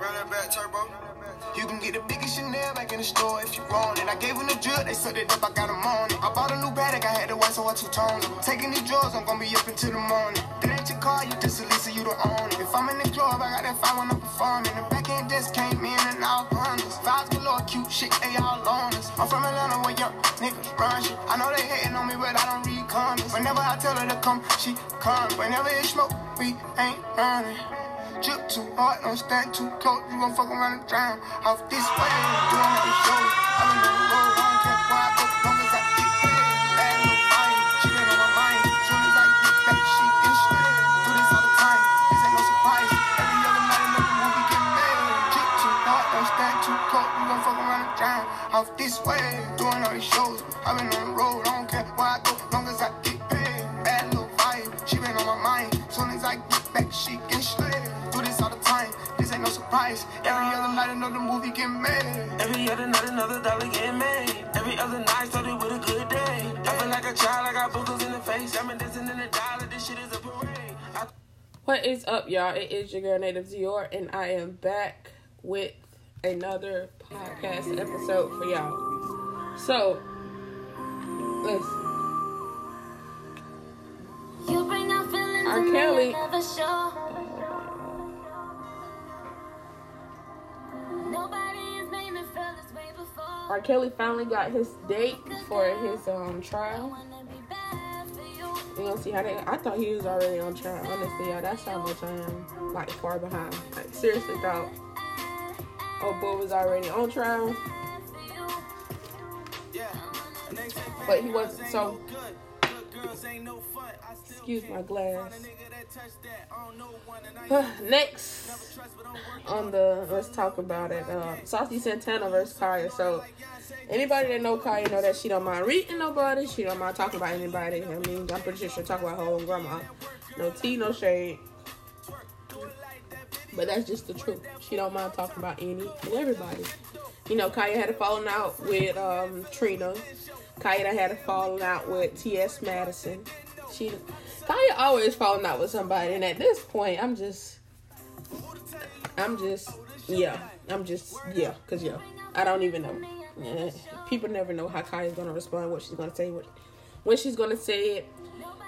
Run back, turbo. You can get the biggest Chanel back in the store if you want it. I gave them the drill, they sucked it up, I got them on it. I bought a new bag, I had to watch so I two-tone it. Taking these drawers, I'm gonna be up until the morning. That ain't your car, you just a Lisa, you don't own it. If I'm in the club, I got that fine when I'm performing. The back end just came in and all gunners. Vibes galore, cute shit, they all on us. I'm from Atlanta where young niggas run shit. I know they hating on me, but I don't read comments. Whenever I tell her to come, she come. Whenever it's smoke, we ain't running. Drip too hard, don't stand too close. You gon' fuck around and drown. Off this way, doing all a child, I got boogers in the face. I'm dancing in the dollar, this shit is a parade. I- What is up, y'all? It is your girl Native Dior, and I am back with another podcast episode for y'all. So, listen. You bring that feeling R. Kelly. Never show. Nobody R. Kelly finally got his date for his um trial. wanna be bad for you. We gonna see how they. I thought he was already on trial. Honestly, y'all, that's how much I am like far behind. Like seriously, thought. Oh, boy was already on trial, but he wasn't. So, excuse my glass. Next on the let's talk about it. Uh, Saucy Santana versus Kaya. So anybody that know Kaya know that she don't mind reading nobody. She don't mind talking about anybody. I mean, I'm pretty sure she'll talk about her own grandma. No tea, no shade. But that's just the truth. She don't mind talking about any and everybody. You know, Kaya had a falling out with um, Trina. Kaya had a falling out with T.S. Madison. She, Kaya always falling out with somebody, and at this point, I'm just, I'm just, yeah, I'm just, yeah, cause yeah, I don't even know. Yeah, people never know how Kaya's gonna respond, what she's gonna say, what, when she's gonna say it.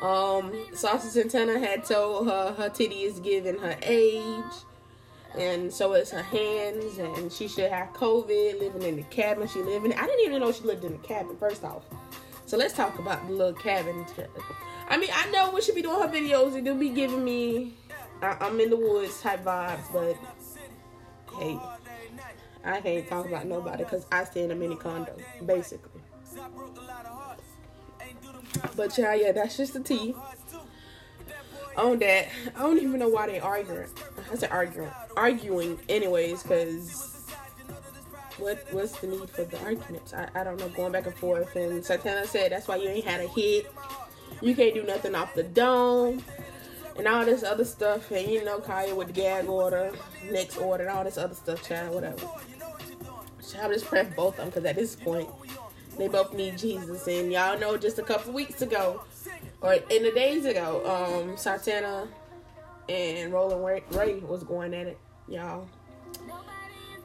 Um, Saucy Santana had told her her titty is giving her age, and so is her hands, and she should have COVID, living in the cabin she lived in. I didn't even know she lived in the cabin. First off, so let's talk about the little cabin. I mean, I know when she be doing her videos, it do be giving me I, I'm in the woods type vibes, but hey, I can't talk about nobody because I stay in a mini condo, basically. But yeah, yeah, that's just the tea. On that, I don't even know why they arguing. I said arguing, arguing, anyways, because what what's the need for the arguments? I, I don't know, going back and forth. And Santana said that's why you ain't had a hit. You can't do nothing off the dome and all this other stuff. And you know, Kaya with the gag order, next order, and all this other stuff, child, whatever. Child, just press both of them because at this point, they both need Jesus. And y'all know just a couple weeks ago, or in the days ago, um, Santana and Rolling Ray, was going at it, y'all.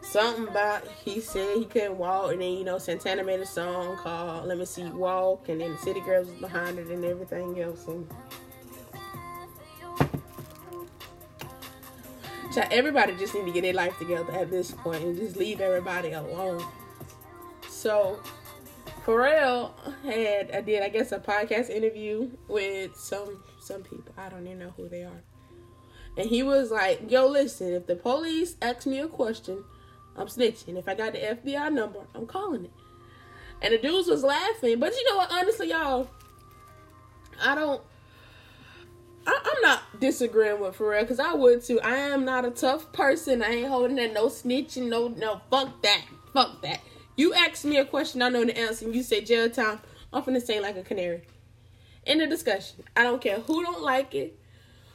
Something about he said he couldn't walk, and then you know Santana made a song called "Let Me See You Walk," and then the City Girls was behind it and everything else. And Child, everybody just need to get their life together at this point and just leave everybody alone. So Pharrell had I did I guess a podcast interview with some some people. I don't even know who they are. And he was like, Yo, listen, if the police ask me a question, I'm snitching. If I got the FBI number, I'm calling it. And the dudes was laughing. But you know what, honestly, y'all, I don't I, I'm not disagreeing with Pharrell because I would too. I am not a tough person. I ain't holding that no snitching, no no fuck that. Fuck that. Me a question, I know the answer, and you say jail time, I'm finna say like a canary. In the discussion. I don't care who don't like it,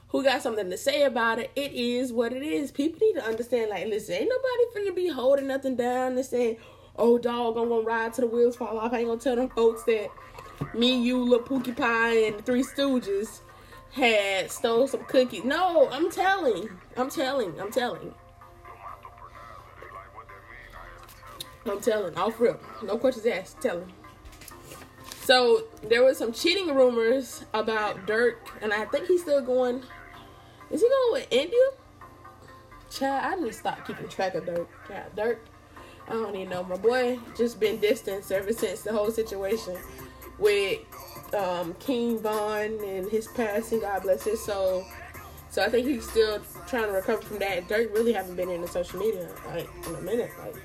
who got something to say about it. It is what it is. People need to understand, like, listen, ain't nobody finna be holding nothing down and saying, oh dog, I'm gonna ride till the wheels fall off. I ain't gonna tell them folks that me, you, Lil Pookie Pie, and the Three Stooges had stole some cookies. No, I'm telling. I'm telling. I'm telling. I'm telling, off rip. No questions asked. Telling. So there was some cheating rumors about Durk, and I think he's still going. Is he going with India? Chad, I need to stop keeping track of Durk. Durk. I don't even know. My boy just been distanced ever since the whole situation with um, King Von and his passing. God bless his soul. So I think he's still trying to recover from that. Durk really haven't been in the social media like in a minute. Like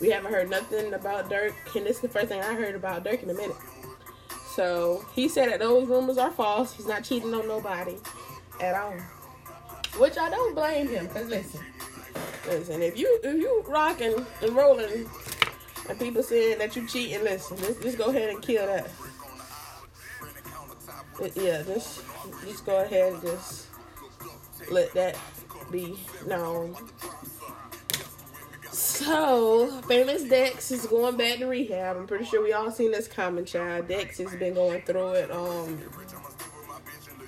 we haven't heard nothing about Durk, and this is the first thing I heard about Durk in a minute. So he said that those rumors are false. He's not cheating on nobody at all. Which I don't blame him, cause listen, listen, if you if you rocking and rolling, and people saying that you cheating, listen, just, just go ahead and kill that. Yeah, just just go ahead and just let that be known. So, famous Dex is going back to rehab. I'm pretty sure we all seen this coming, child. Dex has been going through it. Um,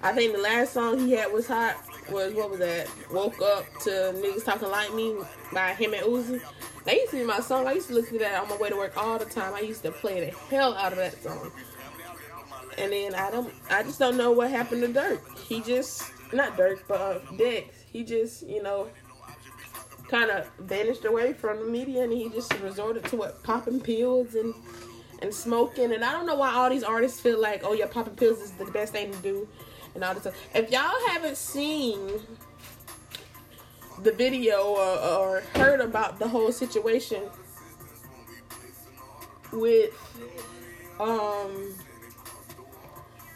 I think the last song he had was hot. Was what was that? Woke up to niggas talking like me by him and Uzi. That used to be my song. I used to listen to that on my way to work all the time. I used to play the hell out of that song. And then I don't, I just don't know what happened to Durk. He just, not Durk, but uh, Dex. He just, you know, kind of vanished away from the media, and he just resorted to what popping pills and and smoking. And I don't know why all these artists feel like, oh yeah, popping pills is the best thing to do, and all this. Stuff. If y'all haven't seen the video or, or heard about the whole situation with um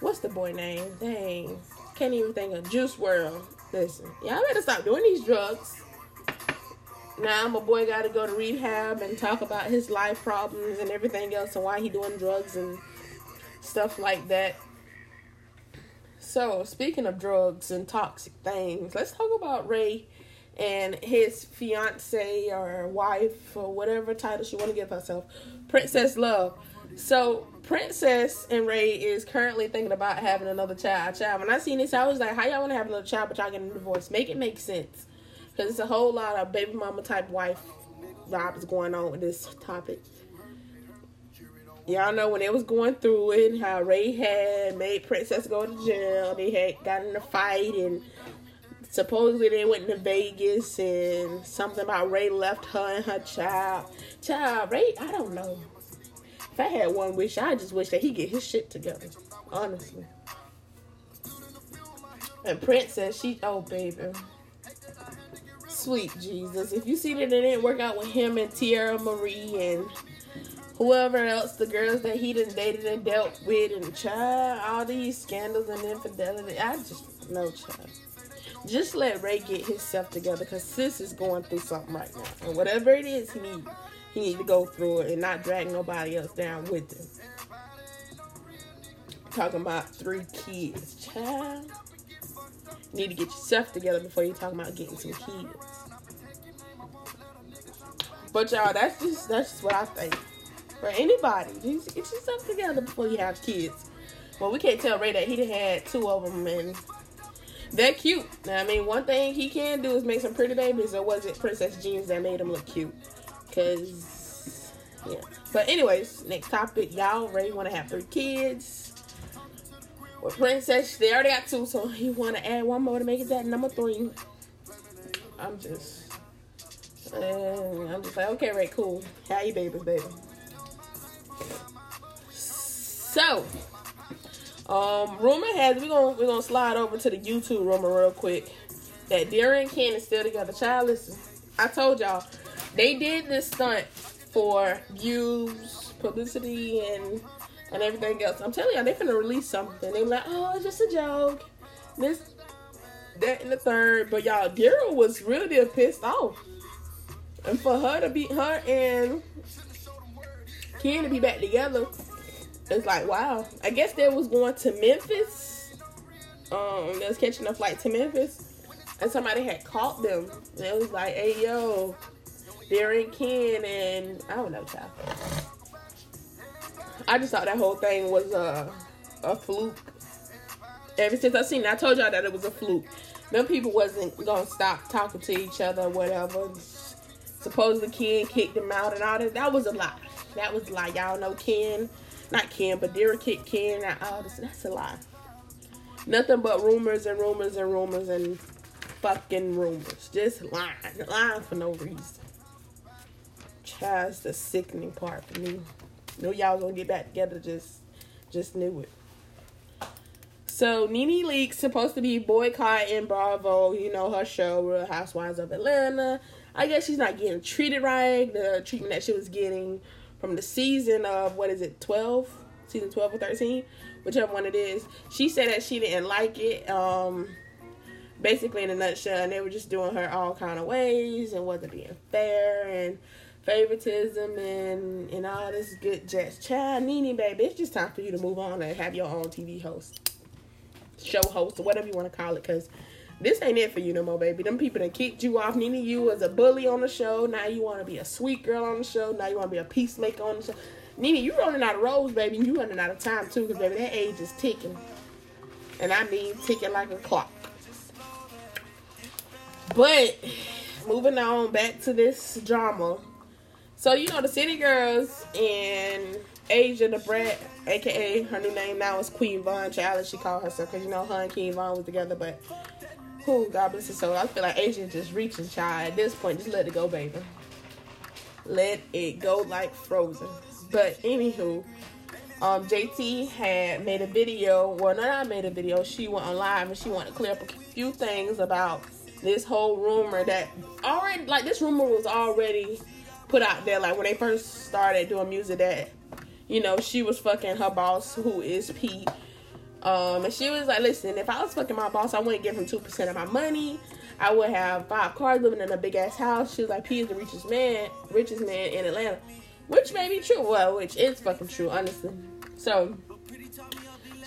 what's the boy name? Dang. Can't even think of Juice WRLD. Listen, y'all better stop doing these drugs. Now my boy gotta go to rehab and talk about his life problems and everything else and why he doing drugs and stuff like that. So speaking of drugs and toxic things, let's talk about Ray and his fiance or wife or whatever title she want to give herself, Princess Love. So Princess and Ray is currently thinking about having another child. Child, when I seen this, I was like, "How y'all want to have another child, but y'all getting a divorce? Make it make sense." Because it's a whole lot of baby mama type wife vibes going on with this topic. Y'all know when they was going through it, how Ray had made Princess go to jail. They had gotten in a fight and supposedly they went to Vegas and something about Ray left her and her child. Child, Ray, I don't know. If I had one wish, I just wish that he get his shit together. Honestly. And Princess, she oh baby. Sweet Jesus. If you see that it didn't work out with him and Teairra Mari and whoever else, the girls that he done dated and dealt with and child, all these scandals and infidelity. I just no child. Just let Ray get himself together because sis is going through something right now. And whatever it is he need, he need to go through it and not drag nobody else down with him. Talking about three kids, child. You need to get yourself together before you talk about getting some kids. But y'all, that's just that's just what I think. For anybody, just get yourself together before you have kids. Well, we can't tell Ray that he had two of them and they're cute. I mean, one thing he can do is make some pretty babies, or was it Princess genes that made him look cute? Cause yeah. But anyways, next topic, y'all. Ray want to have three kids. With Princess, they already got two, so he want to add one more to make it that number three. I'm just, uh, I'm just like, okay, right, cool. How you babies, baby. So, um, rumor has we gonna we're gonna slide over to the YouTube rumor real quick that Darren and Ken is still together. Child, listen, I told y'all they did this stunt for views, publicity, and and everything else. I'm telling y'all, they finna release something. They were like, oh, it's just a joke. This, that, and the third. But y'all, Daryl was really pissed off, and for her to be her and Ken to be back together it's like wow. I guess they was going to Memphis. Um, they was catching a flight to Memphis, and somebody had caught them. And it was like, "Hey, yo, Darren Ken and I don't know, child." I just thought that whole thing was a a fluke. Ever since I seen it, I told y'all that it was a fluke. Them people wasn't gonna stop talking to each other, whatever. Supposedly Ken kicked him out and all that. That was a lie. That was a lie. Y'all know Ken, not Ken, but Dara kicked Ken and all this. That's a lie. Nothing but rumors and rumors and rumors and fucking rumors. Just lying. Lying for no reason. That's the sickening part for me. Knew y'all gonna get back together, just just knew it. So Nene Leakes supposed to be boycotting Bravo, you know, her show, Real Housewives of Atlanta. I guess she's not getting treated right. The treatment that she was getting from the season of what is it, twelve? Season twelve or thirteen? Whichever one it is. She said that she didn't like it. Um basically in a nutshell, and they were just doing her all kind of ways and wasn't being fair and favoritism and and all this good jazz. Child, Nene, baby, it's just time for you to move on and have your own TV host, show host, or whatever you want to call it, because this ain't it for you no more, baby. Them people that kicked you off. Nene, you was a bully on the show. Now you want to be a sweet girl on the show. Now you want to be a peacemaker on the show. Nene, you running out of roles, baby. You running out of time too, because baby, that age is ticking, and I mean ticking like a clock. But moving on back to this drama. So you know the City Girls and Asia the Brat, aka her new name now is Queen Von Child, she called herself because you know her and King Von was together. But who God bless her soul. I feel like Asia just reaching child at this point. Just let it go, baby. Let it go like frozen. But anywho, um, JT had made a video. Well, not I made a video. She went on live and she wanted to clear up a few things about this whole rumor that already like this rumor was already put out there like when they first started doing music that you know she was fucking her boss who is Pete um and she was like listen if I was fucking my boss I wouldn't give him 2% of my money I would have five cars living in a big ass house she was like Pete is the richest man richest man in Atlanta which may be true well which is fucking true honestly so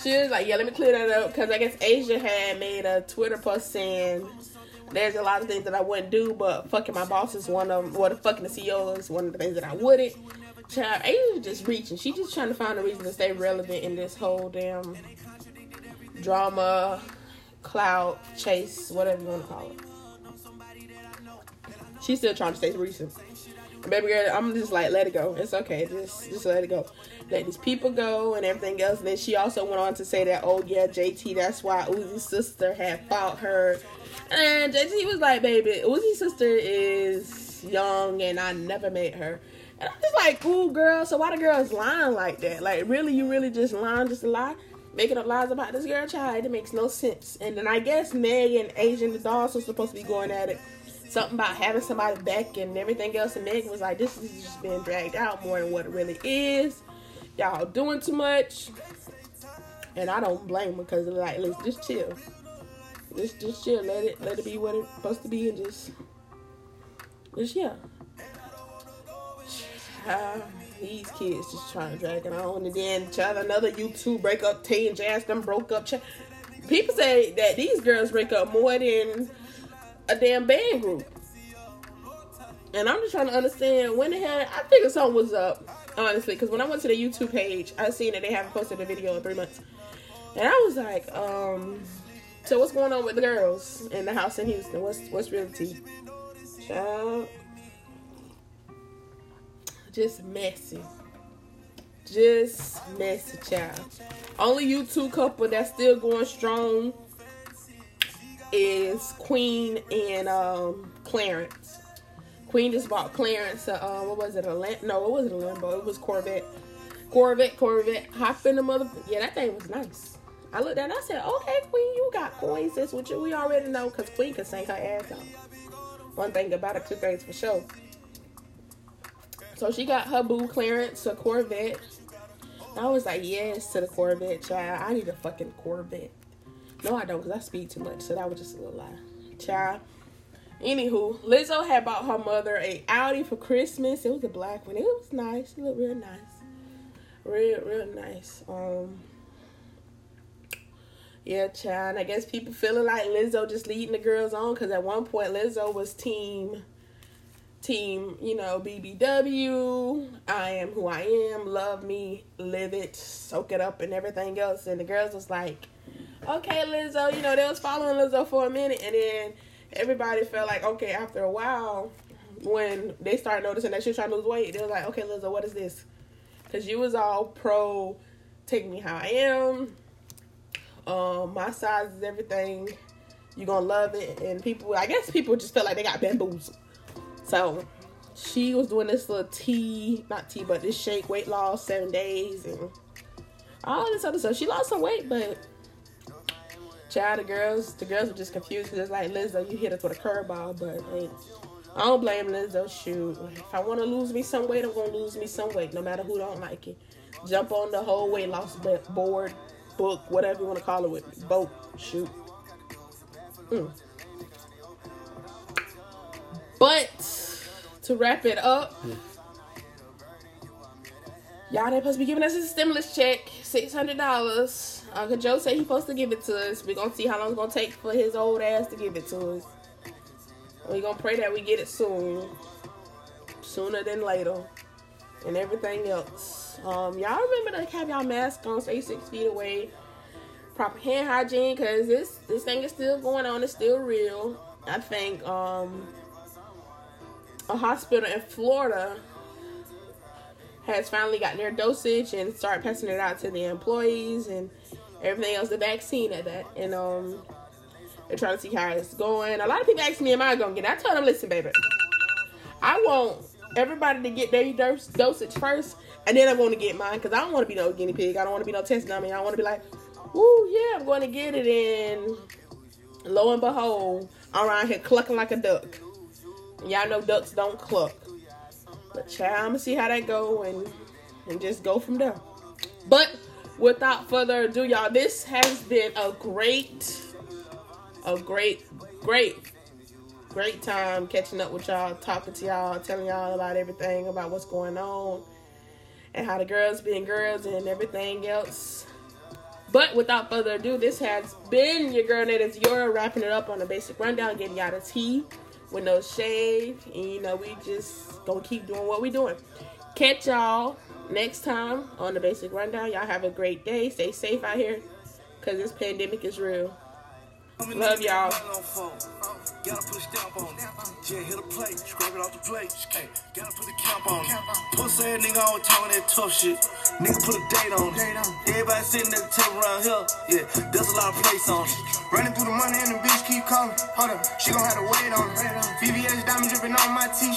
she was like yeah let me clear that up because I guess Asia had made a Twitter post saying there's a lot of things that I wouldn't do, but fucking my boss is one of them. Well, the fucking the CEO is one of the things that I wouldn't. Child, Asia's just reaching. She just trying to find a reason to stay relevant in this whole damn drama, cloud chase, whatever you want to call it. She's still trying to stay recent. Baby girl, I'm just like, let it go. It's okay. Just, just let it go. Let these people go and everything else. And then she also went on to say that, oh yeah, JT, that's why Uzi's sister had fought her and JT was like, baby, Uzi's sister is young and I never met her. And I'm just like, ooh, girl, so why the girls lying like that? Like, really, you really just lying just a lie? Making up lies about this girl child? It makes no sense. And then I guess Meg and Asian the dogs were supposed to be going at it. Something about having somebody back and everything else. And Meg was like, this is just being dragged out more than what it really is. Y'all doing too much. And I don't blame her because, like, let's just chill just just chill. Let it let it be what it's supposed to be, and just just yeah. Uh, these kids just trying to drag it on, and then child another YouTube breakup. Tay and Jazz them broke up. People say that these girls break up more than a damn band group. And I'm just trying to understand when the hell I figured something was up, honestly, because when I went to the YouTube page, I seen that they haven't posted a video in three months, and I was like, um, so what's going on with the girls in the house in Houston? What's what's real tea? Child. Just messy. Just messy, child. Only you two couple that's still going strong is Queen and um, Clarence. Queen just bought Clarence. Uh, what was it? A Lam- no, it wasn't a Lambo. It was Corvette. Corvette, Corvette. Hop in the mother. Yeah, that thing was nice. I looked at it I said, okay, Queen, you got coins. That's what you, we already know because Queen can sing her ass off. One thing about it, two things for sure. So she got her boo Clarence, a Corvette. I was like, yes to the Corvette, child. I need a fucking Corvette. No, I don't, because I speed too much. So that was just a little lie. Child. Anywho, Lizzo had bought her mother a Audi for Christmas. It was a black one. It was nice. It looked real nice. Real, real nice. Um, yeah, child. I guess people feeling like Lizzo just leading the girls on because at one point Lizzo was team, team, you know, BBW. I am who I am. Love me, live it, soak it up, and everything else. And the girls was like, okay, Lizzo. You know, they was following Lizzo for a minute, and then everybody felt like okay after a while when they started noticing that she was trying to lose weight, they was like, okay, Lizzo, what is this? Because you was all pro, take me how I am. Um, my size is everything. You're gonna love it, and people, I guess people just felt like they got bamboozled. So she was doing this little tea, not tea, but this shake weight loss seven days and all this other stuff. She lost some weight, but child, the girls, the girls were just confused because it's like Lizzo, you hit us with a curveball, but I don't blame Lizzo. Shoot, if I want to lose me some weight, I'm gonna lose me some weight, no matter who don't like it. Jump on the whole weight loss board, book, whatever you want to call it, with me, boat. Shoot. Mm. But to wrap it up, y'all they supposed to be giving us a stimulus check, six hundred dollars. Uncle Joe said he supposed to give it to us. We're gonna see how long it's gonna take for his old ass to give it to us. We're gonna pray that we get it soon, sooner than later, and everything else. Um, y'all remember to have y'all mask on, stay six feet away, proper hand hygiene, cause this this thing is still going on. It's still real. I think um a hospital in Florida has finally gotten their dosage and started passing it out to the employees and everything else, the vaccine at that. And um they're trying to see how it's going. A lot of people ask me, am I gonna get it? I told them, listen, baby, I want everybody to get their dos- dosage first, and then I'm gonna get mine because I don't want to be no guinea pig. I don't want to be no test dummy. I want to be like, ooh, yeah, I'm going to get it. And lo and behold, I'm around here clucking like a duck. Y'all know ducks don't cluck. But child, I'm gonna see how that go and and just go from there. But without further ado, y'all, this has been a great, a great, great, great time catching up with y'all, talking to y'all, telling y'all about everything about what's going on and how the girls being girls and everything else. But without further ado, this has been your girl Nate is Yora wrapping it up on the basic rundown, getting y'all the tea with no shade. And you know, we just gonna keep doing what we doing. Catch y'all next time on the basic rundown. Y'all have a great day. Stay safe out here. Cause this pandemic is real. Love y'all. Gotta put a stamp on it. Yeah, hit a plate, scrape it off the plate. Hey, gotta put a camp on it. Pussy ass nigga always talking that tough shit. Nigga put a date on it. Everybody sitting at the table around here. Yeah, there's a lot of place on it. Running through the money and the bitch keep calling. Hold up, she gon' have to wait on it.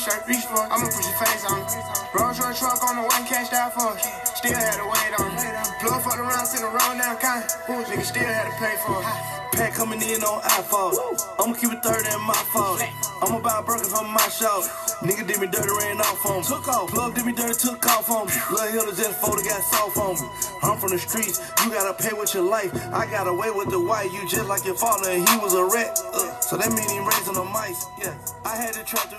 VVS diamond dripping on my t-shirt. Reach for it, I'ma put your face on it. Rolls Royce truck on the way, cashed out for it. Still had to wait on it. Plug for the round, send a roll down kind. Nigga still had to pay for it. Pack coming in on iPhone. I'ma keep it 30 in my phone. I'ma buy a burger from my shop. Nigga did me dirty, ran off on me. Took off. Plug did me dirty, took off on me. Lil' Hill just photo got soft on me. I'm from the streets, you gotta pay with your life. I got away with the white, you just like your father, and he was a rat. Uh, so that mean he raising the mice. Yeah, I had to try to.